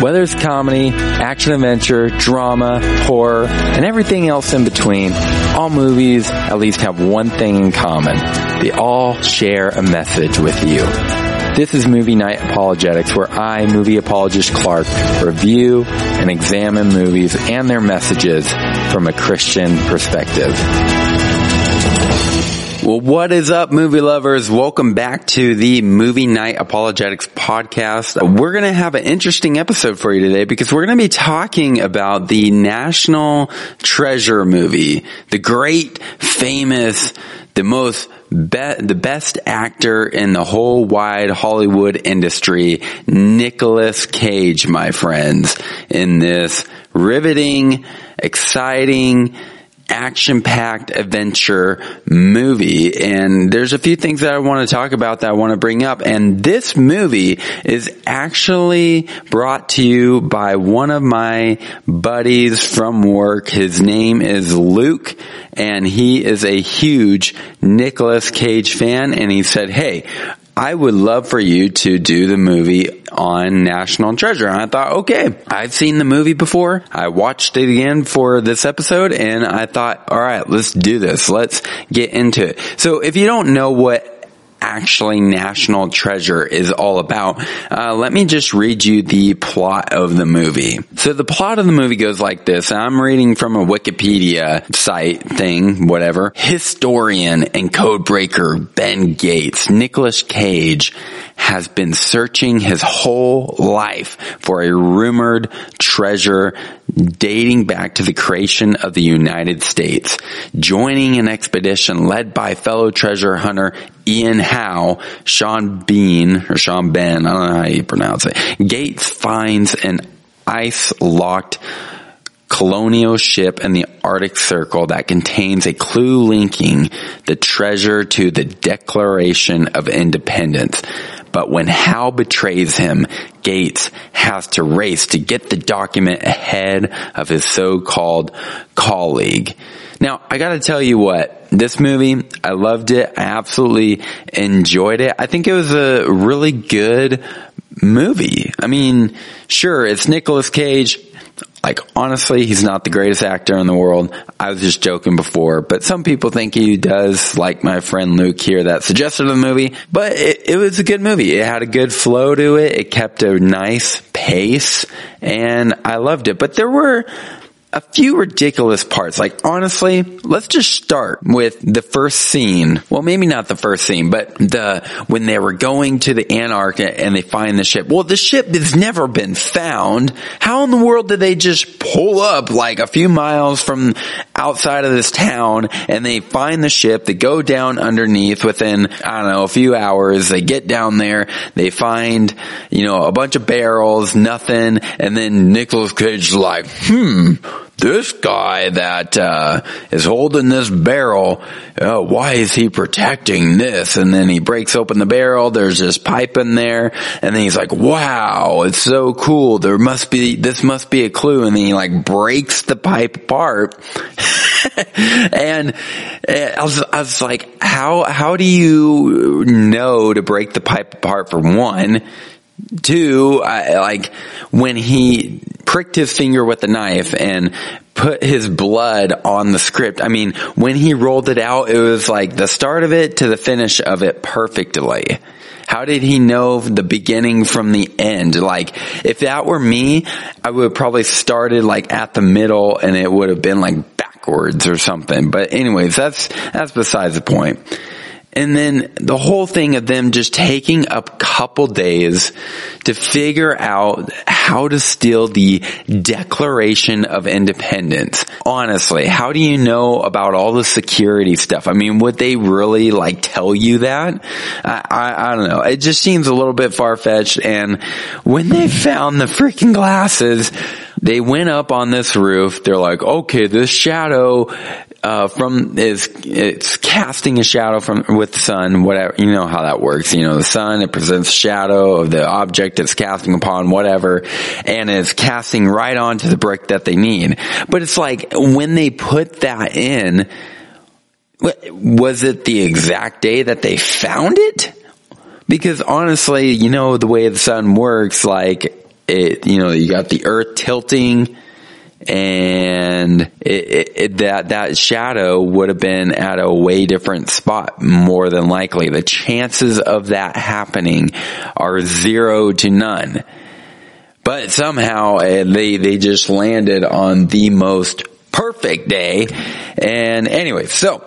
Whether it's comedy, action adventure, drama, horror, and everything else in between, all movies at least have one thing in common. They all share a message with you. This is Movie Night Apologetics, where I, movie apologist Clark, review and examine movies and their messages from a Christian perspective. Well, what is up, movie lovers? Welcome back to the Movie Night Apologetics podcast. We're going to have an interesting episode for you today because we're going to be talking about the National Treasure movie, the great, famous, the most be- the best actor in the whole wide Hollywood industry, Nicolas Cage, my friends, in this riveting, exciting, action-packed adventure movie. And there's a few things that I want to talk about that I want to bring up. And this movie is actually brought to you by one of my buddies from work. His name is Luke and he is a huge Nicolas Cage fan. And he said, Hey, I would love for you to do the movie on National Treasure. And I thought, okay, I've seen the movie before. I watched it again for this episode and I thought, all right, let's do this. Let's get into it. So if you don't know what actually National Treasure is all about. Uh, let me just read you the plot of the movie. So the plot of the movie goes like this. I'm reading from a Wikipedia site thing, whatever. Historian and codebreaker Ben Gates, Nicolas Cage, has been searching his whole life for a rumored treasure dating back to the creation of the United States. Joining an expedition led by fellow treasure hunter Ian Howe, Sean Bean, or Sean Ben, I don't know how you pronounce it. Gates finds an ice-locked colonial ship in the Arctic Circle that contains a clue linking the treasure to the Declaration of Independence. But when Howe betrays him, Gates has to race to get the document ahead of his so-called colleague. Now, I gotta tell you what, this movie, I loved it. I absolutely enjoyed it. I think it was a really good movie. I mean, sure, it's Nicolas Cage. Like, honestly, he's not the greatest actor in the world. I was just joking before, but some people think he does, like my friend Luke here that suggested the movie, but it, it was a good movie. It had a good flow to it. It kept a nice pace and I loved it, but there were a few ridiculous parts. Like honestly, let's just start with the first scene. Well, maybe not the first scene, but the, when they were going to the Antarctic and they find the ship. Well, the ship has never been found. How in the world did they just pull up like a few miles from outside of this town and they find the ship, they go down underneath within, I don't know, a few hours, they get down there, they find, you know, a bunch of barrels, nothing, and then Nicolas Cage like, hmm, this guy that uh, is holding this barrel, uh, why is he protecting this? And then he breaks open the barrel. There's this pipe in there, and then he's like, "Wow, it's so cool. There must be this must be a clue." And then he like breaks the pipe apart, and uh, I was I was like, "How how do you know to break the pipe apart for one?" Two, I, like when he pricked his finger with the knife and put his blood on the script. I mean, when he rolled it out, it was like the start of it to the finish of it perfectly. How did he know the beginning from the end? Like, if that were me, I would have probably started like at the middle and it would have been like backwards or something. But anyways, that's, that's besides the point. And then the whole thing of them just taking a couple days to figure out how to steal the Declaration of Independence. Honestly, how do you know about all the security stuff? I mean, would they really like tell you that? I, I, I don't know. It just seems a little bit far-fetched. And when they found the freaking glasses, they went up on this roof. They're like, okay, this shadow uh, from is it's casting a shadow from with the sun, whatever you know how that works. You know, the sun it presents shadow of the object it's casting upon, whatever, and it's casting right onto the brick that they need. But it's like when they put that in, was it the exact day that they found it? Because honestly, you know the way the sun works, like it, you know, you got the earth tilting and it, it, it, that that shadow would have been at a way different spot more than likely. The chances of that happening are zero to none. But somehow uh, they they just landed on the most perfect day. And anyway, so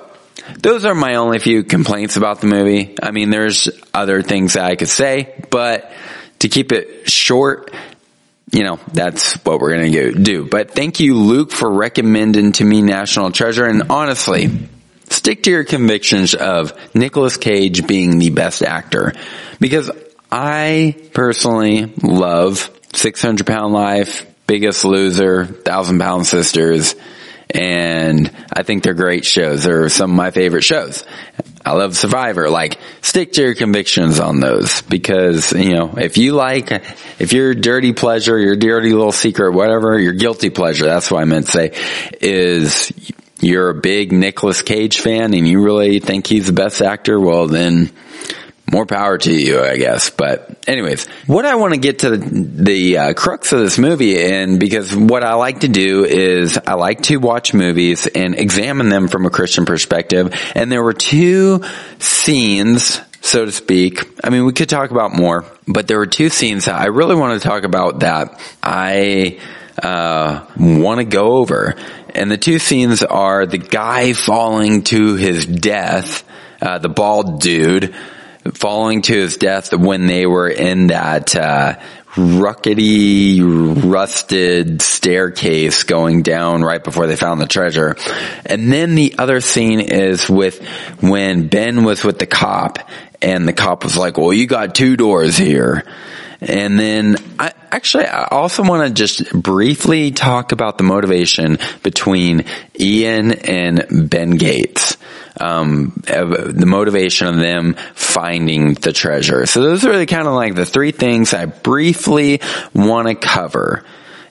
those are my only few complaints about the movie. I mean, there's other things that I could say, but to keep it short, you know, that's what we're going to do. But thank you, Luke, for recommending to me National Treasure. And honestly, stick to your convictions of Nicolas Cage being the best actor because I personally love 600 pound life, biggest loser, thousand pound sisters, and I think they're great shows. They're some of my favorite shows. I love Survivor. Like, stick to your convictions on those because, you know, if you like, if your dirty pleasure, your dirty little secret, whatever, your guilty pleasure, that's what I meant to say, is you're a big Nicolas Cage fan and you really think he's the best actor, well then, more power to you, I guess. But anyways, what I want to get to the, the uh, crux of this movie and because what I like to do is I like to watch movies and examine them from a Christian perspective. And there were two scenes so to speak. I mean, we could talk about more, but there were two scenes that I really want to talk about that I uh, want to go over. And the two scenes are the guy falling to his death, uh, the bald dude, falling to his death when they were in that uh, ruckety, rusted staircase going down right before they found the treasure. And then the other scene is with when Ben was with the cop and the cop was like, well, you got two doors here. And then I actually I also want to just briefly talk about the motivation between Ian and Ben Gates um, the motivation of them finding the treasure. So those are the kind of like the three things I briefly want to cover.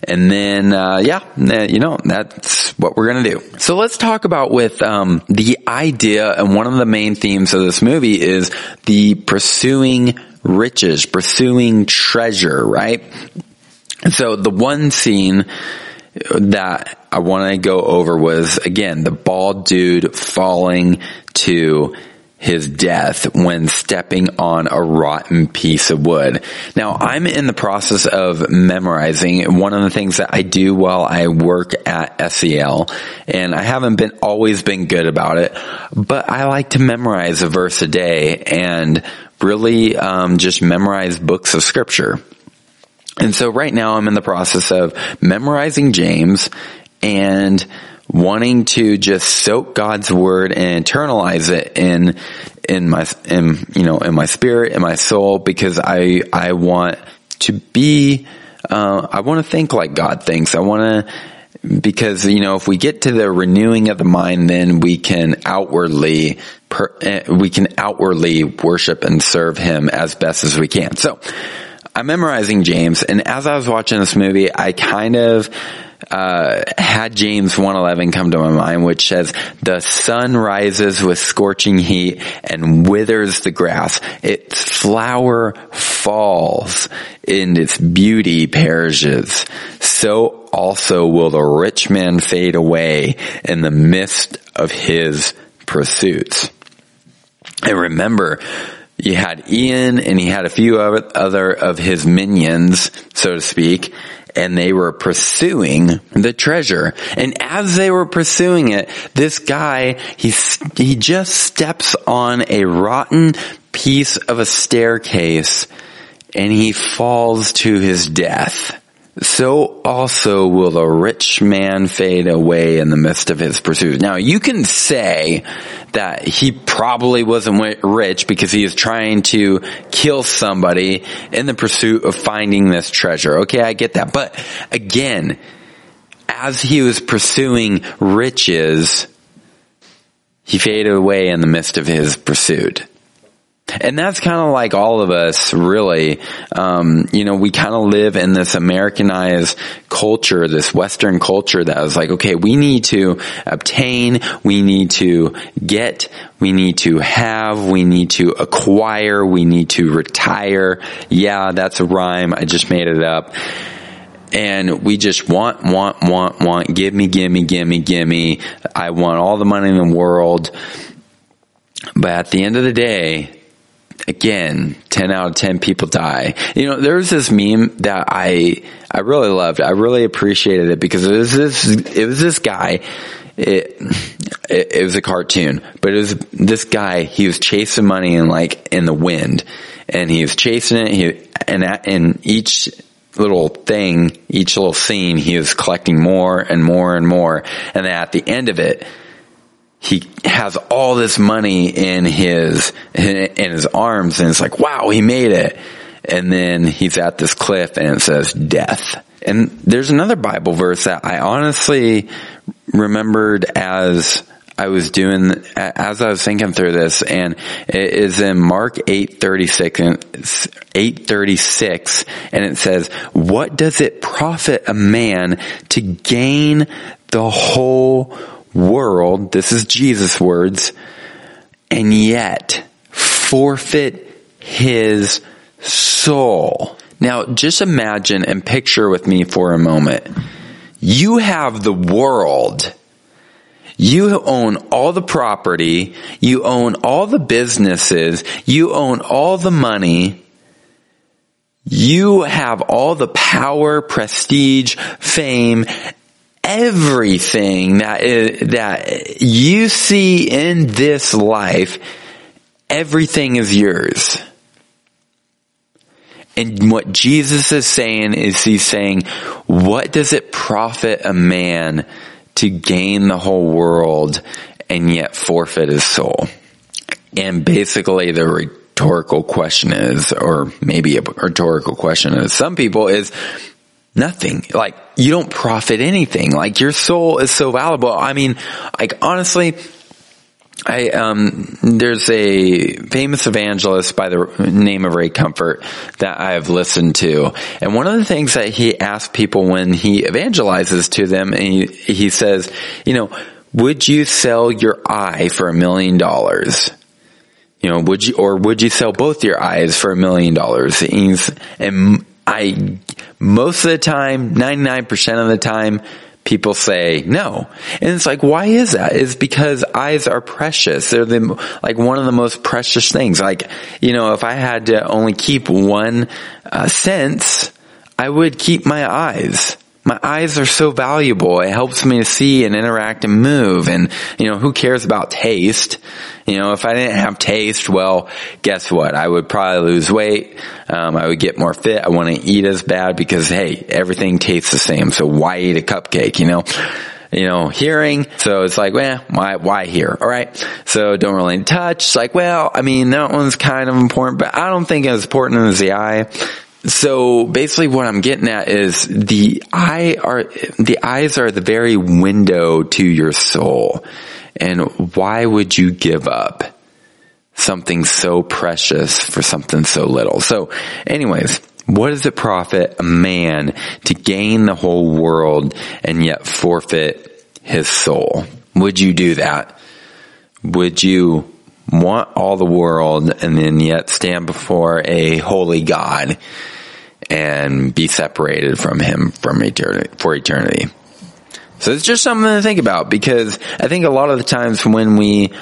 And then, uh, yeah, you know, that's what we're gonna do. So let's talk about with, um, the idea and one of the main themes of this movie is the pursuing riches, pursuing treasure, right? So the one scene that I want to go over was again the bald dude falling to his death when stepping on a rotten piece of wood. Now I'm in the process of memorizing one of the things that I do while I work at SEL and I haven't been always been good about it, but I like to memorize a verse a day and really um, just memorize books of scripture. And so right now I'm in the process of memorizing James and wanting to just soak God's word and internalize it in, in my, in, you know, in my spirit, in my soul, because I, I want to be, uh, I want to think like God thinks. I want to, because, you know, if we get to the renewing of the mind, then we can outwardly, per, eh, we can outwardly worship and serve Him as best as we can. So, I'm memorizing James, and as I was watching this movie, I kind of uh, had James 111 come to my mind, which says, the sun rises with scorching heat and withers the grass. Its flower falls and its beauty perishes. So also will the rich man fade away in the midst of his pursuits. And remember, you had Ian and he had a few other of his minions, so to speak, and they were pursuing the treasure. And as they were pursuing it, this guy, he, he just steps on a rotten piece of a staircase and he falls to his death so also will the rich man fade away in the midst of his pursuit. Now you can say that he probably wasn't rich because he is trying to kill somebody in the pursuit of finding this treasure. Okay, I get that. But again, as he was pursuing riches, he faded away in the midst of his pursuit. And that's kind of like all of us, really. Um, you know, we kind of live in this Americanized culture, this Western culture that was like, okay, we need to obtain, we need to get, we need to have, we need to acquire, we need to retire. Yeah, that's a rhyme. I just made it up and we just want, want, want, want, give me, give me, give me, give me. I want all the money in the world. But at the end of the day, again, 10 out of 10 people die. You know, there was this meme that I, I really loved. I really appreciated it because it was this, it was this guy. It, it, it was a cartoon, but it was this guy, he was chasing money in like, in the wind and he was chasing it. He, and in each little thing, each little scene, he was collecting more and more and more. And then at the end of it, he has all this money in his, in his arms and it's like, wow, he made it. And then he's at this cliff and it says death. And there's another Bible verse that I honestly remembered as I was doing, as I was thinking through this, and it is in Mark 836, 836, and it says, what does it profit a man to gain the whole world? This is Jesus' words, and yet forfeit his soul. Now, just imagine and picture with me for a moment. You have the world you own all the property. You own all the businesses. You own all the money. You have all the power, prestige, fame, everything that is, that you see in this life. Everything is yours. And what Jesus is saying is he's saying, what does it profit a man to gain the whole world and yet forfeit his soul? And basically the rhetorical question is, or maybe a rhetorical question is some people is nothing. Like you don't profit anything. Like your soul is so valuable. I mean, like honestly, I um there's a famous evangelist by the name of Ray Comfort that I've listened to. And one of the things that he asks people when he evangelizes to them and he, he says, you know, would you sell your eye for a million dollars? You know, would you or would you sell both your eyes for a million dollars? And I most of the time, 99% of the time people say no. And it's like, why is that? It's because eyes are precious. They're the, like one of the most precious things. Like, you know, if I had to only keep one uh, sense, I would keep my eyes. My eyes are so valuable. It helps me to see and interact and move. And, you know, who cares about taste? You know, if I didn't have taste, well, guess what? I would probably lose weight. Um, I would get more fit. I to eat as bad because, hey, everything tastes the same. So why eat a cupcake, you know? you know, hearing. So it's like, well, why, why hear? All right. So don't really touch. It's like, well, I mean, that one's kind of important, but I don't think as important as the eye. So basically what I'm getting at is the eye are, the eyes are the very window to your soul. And why would you give up something so precious for something so little? So anyways, what does it profit a man to gain the whole world and yet forfeit his soul? Would you do that? Would you want all the world and then yet stand before a holy God and be separated from him from eternity, for eternity? So it's just something to think about because I think a lot of the times when we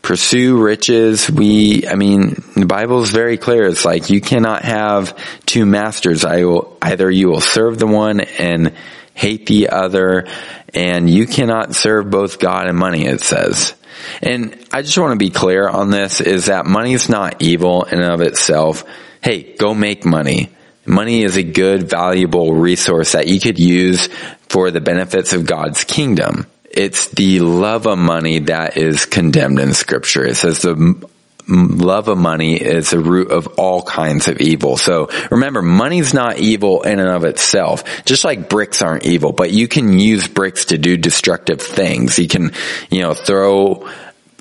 pursue riches, we, I mean, the Bible is very clear. It's like you cannot have two masters. I will, either you will serve the one and hate the other and you cannot serve both God and money, it says. And I just want to be clear on this is that money is not evil in and of itself. Hey, go make money. Money is a good, valuable resource that you could use for the benefits of God's kingdom. It's the love of money that is condemned in scripture. It says the love of money is the root of all kinds of evil. So remember, money's not evil in and of itself, just like bricks aren't evil, but you can use bricks to do destructive things. You can, you know, throw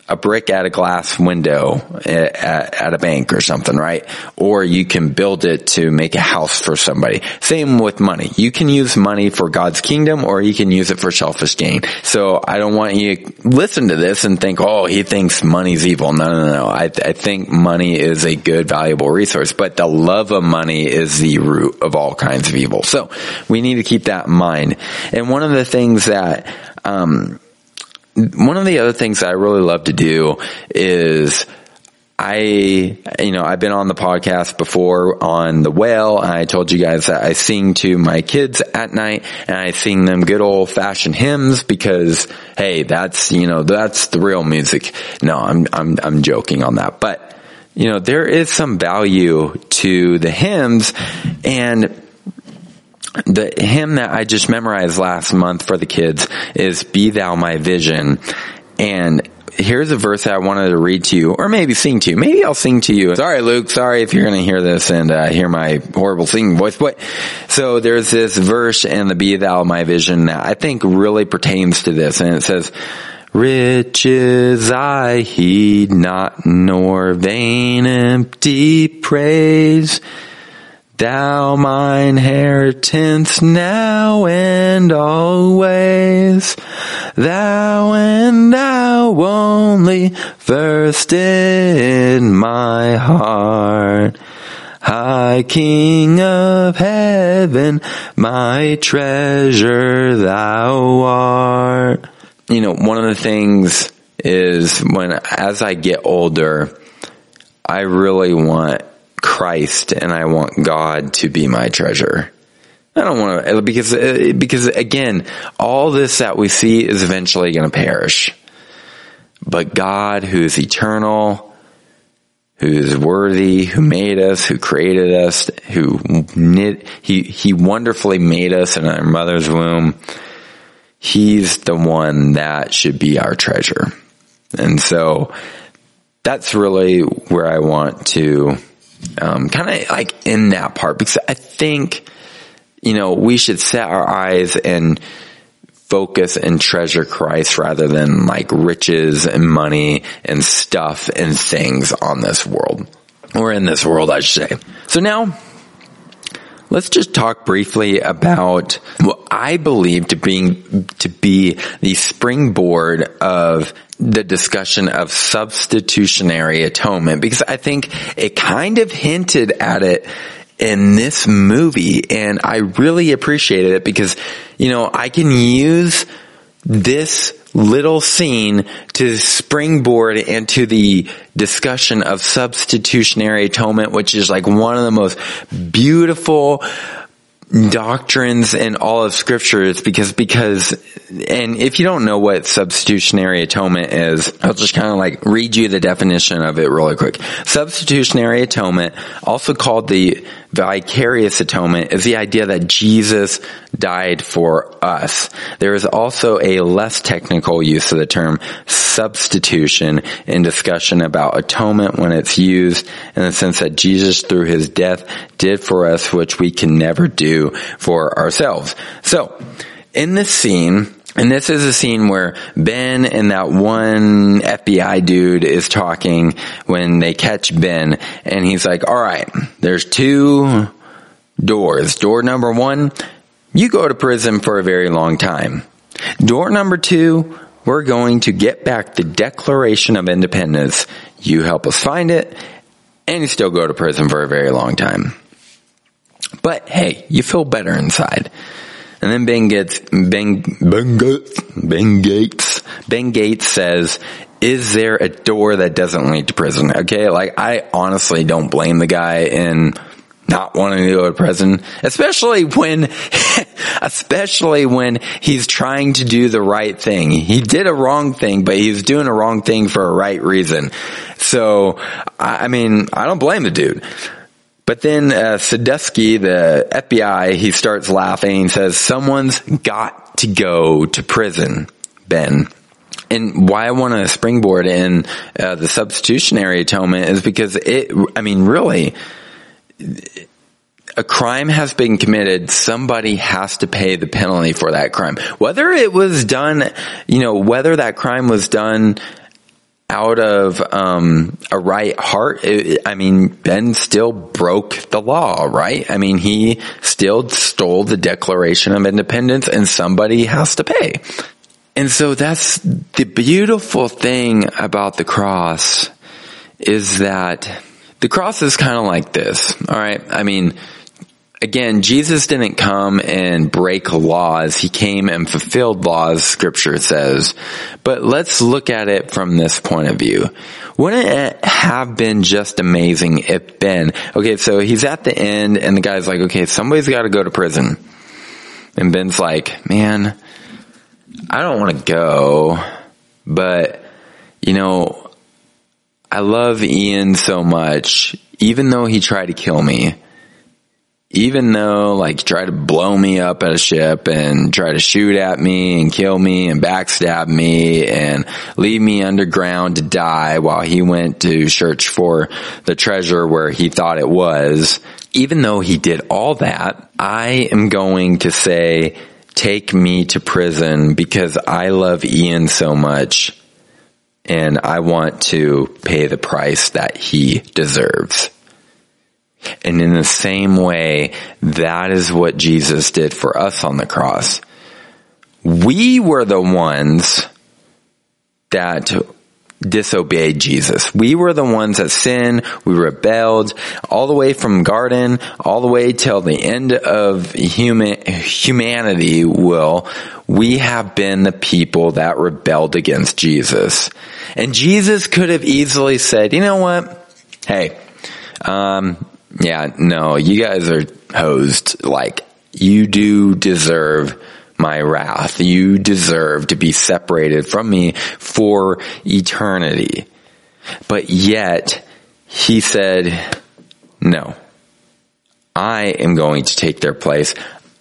a brick at a glass window at, at, a bank or something, right? Or you can build it to make a house for somebody. Same with money. You can use money for God's kingdom or you can use it for selfish gain. So I don't want you to listen to this and think, oh, he thinks money's evil. No, no, no. I, I think money is a good, valuable resource, but the love of money is the root of all kinds of evil. So we need to keep that in mind. And one of the things that, um, one of the other things I really love to do is I, you know, I've been on the podcast before on the whale and I told you guys that I sing to my kids at night and I sing them good old fashioned hymns because, hey, that's, you know, that's the real music. No, I'm, I'm, I'm joking on that, but you know, there is some value to the hymns and the hymn that I just memorized last month for the kids is Be Thou My Vision. And here's a verse that I wanted to read to you, or maybe sing to you. Maybe I'll sing to you. Sorry, Luke. Sorry if you're going to hear this and uh, hear my horrible singing voice. But so there's this verse in the Be Thou My Vision that I think really pertains to this, and it says, "Riches I heed not, nor vain empty praise." Thou my inheritance now and always. Thou and thou only first in my heart. High King of heaven, my treasure thou art. You know, one of the things is when, as I get older, I really want Christ and I want God to be my treasure. I don't want to, because, because again, all this that we see is eventually going to perish. But God, who is eternal, who is worthy, who made us, who created us, who knit, he, he wonderfully made us in our mother's womb. He's the one that should be our treasure. And so that's really where I want to um, kind of like in that part because I think, you know, we should set our eyes and focus and treasure Christ rather than like riches and money and stuff and things on this world or in this world, I should say. So now let's just talk briefly about what I believe to being, to be the springboard of the discussion of substitutionary atonement because I think it kind of hinted at it in this movie and I really appreciated it because, you know, I can use this little scene to springboard into the discussion of substitutionary atonement, which is like one of the most beautiful, doctrines in all of scripture is because, because, and if you don't know what substitutionary atonement is, I'll just kind of like read you the definition of it really quick. Substitutionary atonement, also called the vicarious atonement, is the idea that Jesus died for us. There is also a less technical use of the term substitution in discussion about atonement when it's used in the sense that Jesus through his death did for us which we can never do for ourselves. So, in this scene, and this is a scene where Ben and that one FBI dude is talking when they catch Ben and he's like, all right, there's two doors. Door number one, you go to prison for a very long time. Door number two, we're going to get back the Declaration of Independence. You help us find it, and you still go to prison for a very long time. But hey, you feel better inside. And then Ben gets, Ben, Ben Gates, Ben Gates, Ben Gates says, is there a door that doesn't lead to prison? Okay. Like I honestly don't blame the guy in not wanting to go to prison, especially when, especially when he's trying to do the right thing. He did a wrong thing, but he's doing a wrong thing for a right reason. So, I mean, I don't blame the dude. But then uh, Sadusky, the FBI, he starts laughing and says, someone's got to go to prison, Ben. And why I want to springboard in uh, the substitutionary atonement is because it, I mean, really, a crime has been committed, somebody has to pay the penalty for that crime. Whether it was done, you know, whether that crime was done out of um, a right heart, it, I mean, Ben still broke the law, right? I mean, he still stole the Declaration of Independence and somebody has to pay. And so that's the beautiful thing about the cross is that the cross is kind of like this, alright? I mean, again, Jesus didn't come and break laws. He came and fulfilled laws, scripture says. But let's look at it from this point of view. Wouldn't it have been just amazing if Ben, okay, so he's at the end and the guy's like, okay, somebody's got to go to prison. And Ben's like, man, I don't want to go, but you know, I love Ian so much, even though he tried to kill me even though like try to blow me up at a ship and try to shoot at me and kill me and backstab me and leave me underground to die while he went to search for the treasure where he thought it was, even though he did all that, I am going to say, take me to prison because I love Ian so much and I want to pay the price that he deserves. And in the same way, that is what Jesus did for us on the cross. We were the ones that disobeyed Jesus. We were the ones that sinned, we rebelled, all the way from garden, all the way till the end of human, humanity will, we have been the people that rebelled against Jesus. And Jesus could have easily said, you know what? Hey, um, yeah, no, you guys are hosed. Like, you do deserve my wrath. You deserve to be separated from me for eternity. But yet, he said, no. I am going to take their place.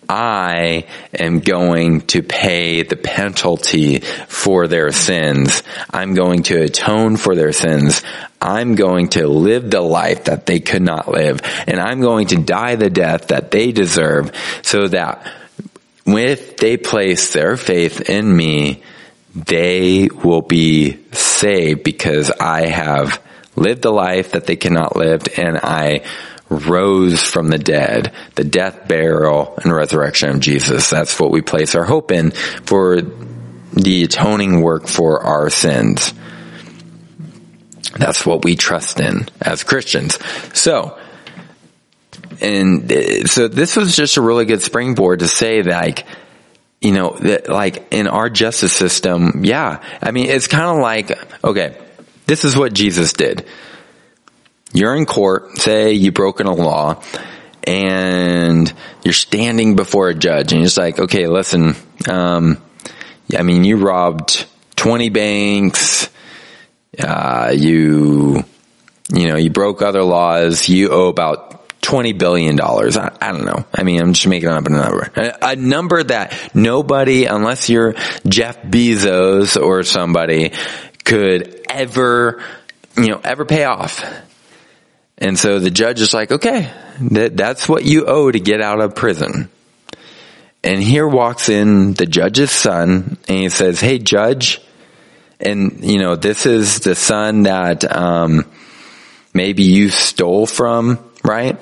I am going to pay the penalty for their sins. I'm going to atone for their sins. I'm going to live the life that they could not live. And I'm going to die the death that they deserve so that if they place their faith in me, they will be saved because I have lived the life that they cannot live and I rose from the dead, the death, burial, and resurrection of Jesus. That's what we place our hope in for the atoning work for our sins. That's what we trust in as Christians. So, and uh, so this was just a really good springboard to say like, you know, that like in our justice system, yeah, I mean, it's kind of like, okay, this is what Jesus did. You're in court, say you've broken a law, and you're standing before a judge, and you're just like, okay, listen, um, I mean, you robbed 20 banks, uh, you, you know, you broke other laws, you owe about $20 billion. I, I, don't know. I mean, I'm just making up a number. A, a number that nobody, unless you're Jeff Bezos or somebody, could ever, you know, ever pay off. And so the judge is like, okay, that, that's what you owe to get out of prison. And here walks in the judge's son and he says, hey judge, and you know, this is the son that, um, maybe you stole from, right?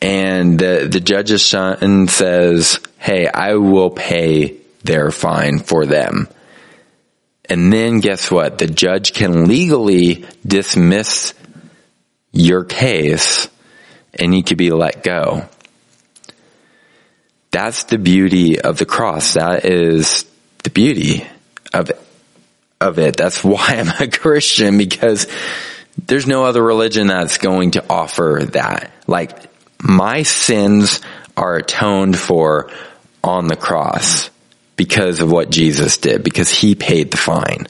And the, the judge's son says, hey, I will pay their fine for them. And then guess what? The judge can legally dismiss your case and you could be let go. That's the beauty of the cross. That is the beauty of of it. That's why I'm a Christian because there's no other religion that's going to offer that. Like my sins are atoned for on the cross because of what Jesus did, because he paid the fine.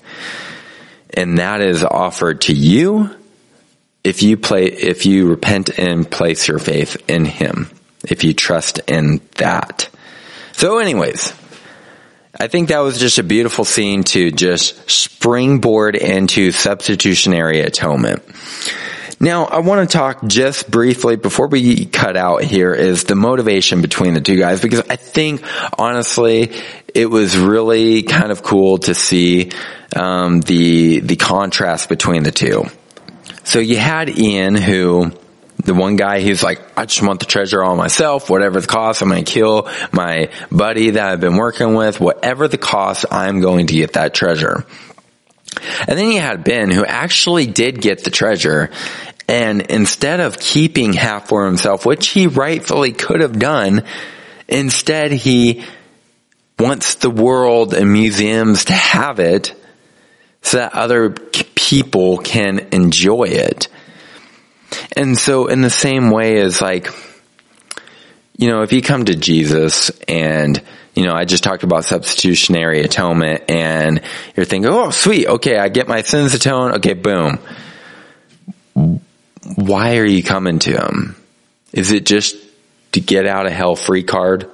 And that is offered to you if you play, if you repent and place your faith in Him, if you trust in that. So anyways, I think that was just a beautiful scene to just springboard into substitutionary atonement. Now, I want to talk just briefly before we cut out here is the motivation between the two guys because I think honestly, it was really kind of cool to see um, the the contrast between the two. So you had Ian, who the one guy who's like, I just want the treasure all myself, whatever the cost, I'm to kill my buddy that I've been working with, whatever the cost, I'm going to get that treasure. And then you had Ben who actually did get the treasure and instead of keeping half for himself, which he rightfully could have done, instead he wants the world and museums to have it so that other people can enjoy it. And so in the same way as like, you know, if you come to Jesus and, you know, I just talked about substitutionary atonement and you're thinking, oh, sweet. Okay. I get my sins atoned. Okay. Boom. Why are you coming to him? Is it just to get out of hell free card?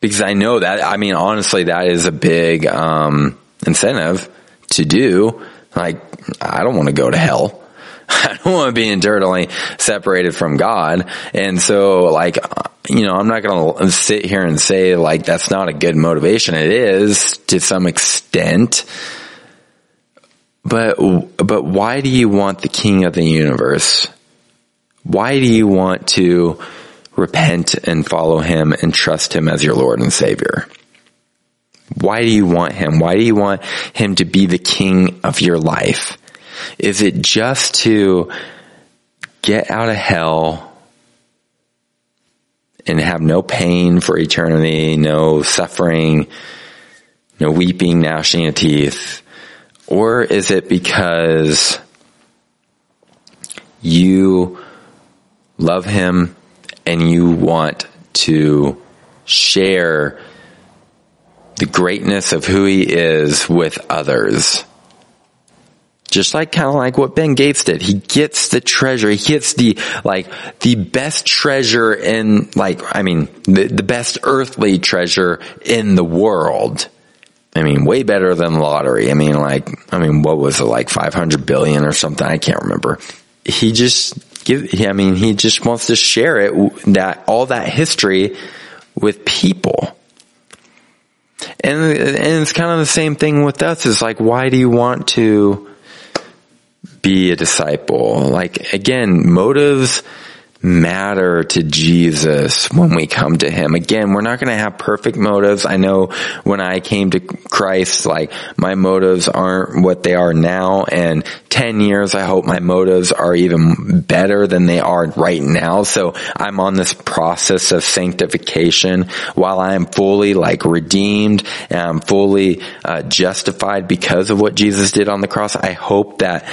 Because I know that, I mean, honestly, that is a big, um, incentive to do. Like, I don't want to go to hell. I don't want to be internally separated from God. And so like, uh, you know, I'm not going to sit here and say like that's not a good motivation. It is to some extent. But, but why do you want the king of the universe? Why do you want to repent and follow him and trust him as your Lord and Savior? Why do you want him? Why do you want him to be the king of your life? Is it just to get out of hell and have no pain for eternity, no suffering, no weeping, gnashing of teeth? Or is it because you love him and you want to share the greatness of who he is with others? Just like kind of like what Ben Gates did. He gets the treasure. He gets the, like, the best treasure in, like, I mean, the, the best earthly treasure in the world. I mean, way better than lottery. I mean, like, I mean, what was it, like 500 billion or something? I can't remember. He just give, I mean, he just wants to share it, that, all that history with people. And, and it's kind of the same thing with us. It's like, why do you want to, be a disciple. Like again, motives matter to Jesus when we come to Him. Again, we're not going to have perfect motives. I know when I came to Christ, like my motives aren't what they are now. And 10 years, I hope my motives are even better than they are right now. So I'm on this process of sanctification while I am fully like redeemed and I'm fully uh, justified because of what Jesus did on the cross. I hope that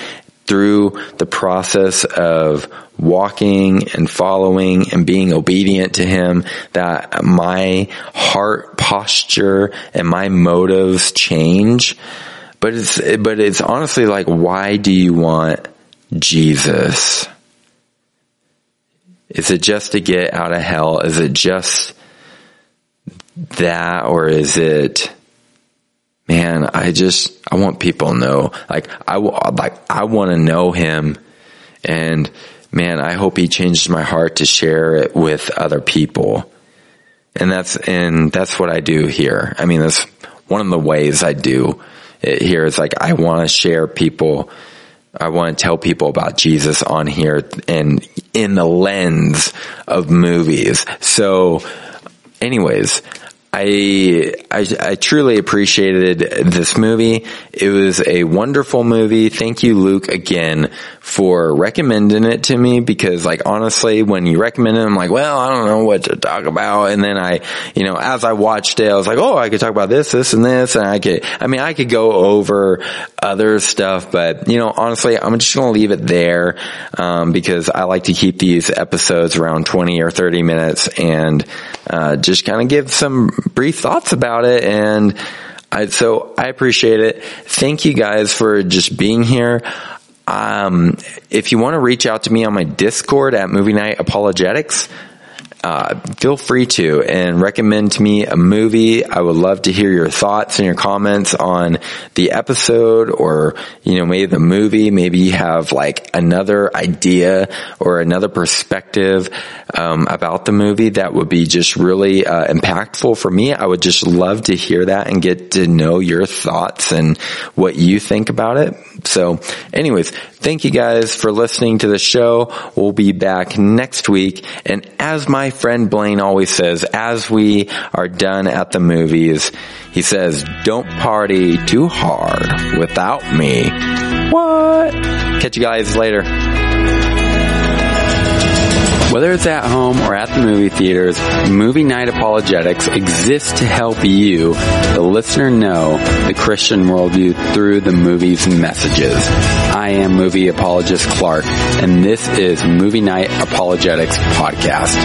through the process of walking and following and being obedient to him that my heart posture and my motives change. But it's but it's honestly like why do you want Jesus? Is it just to get out of hell? Is it just that or is it man, I just, I want people to know, like, I, like, I want to know him and man, I hope he changes my heart to share it with other people. And that's, and that's what I do here. I mean, that's one of the ways I do it here is like, I want to share people, I want to tell people about Jesus on here and in the lens of movies. So anyways, I, I, I truly appreciated this movie. It was a wonderful movie. Thank you, Luke, again for recommending it to me because like honestly, when you recommend it, I'm like, well, I don't know what to talk about. And then I, you know, as I watched it, I was like, oh, I could talk about this, this, and this, and I could, I mean, I could go over other stuff, but you know, honestly, I'm just going to leave it there um, because I like to keep these episodes around 20 or 30 minutes and uh, just kind of give some brief thoughts about it and. I, so I appreciate it. Thank you guys for just being here. Um, if you want to reach out to me on my Discord at Movie Night Apologetics, uh, feel free to and recommend to me a movie. I would love to hear your thoughts and your comments on the episode or, you know, maybe the movie. Maybe you have like another idea or another perspective, um, about the movie that would be just really, uh, impactful for me. I would just love to hear that and get to know your thoughts and what you think about it. So anyways, thank you guys for listening to the show. We'll be back next week. And as my friend Blaine always says, as we are done at the movies, he says, don't party too hard without me. What? Catch you guys later. Whether it's at home or at the movie theaters, Movie Night Apologetics exists to help you, the listener, know the Christian worldview through the movie's messages. I am movie apologist Clark, and this is Movie Night Apologetics Podcast.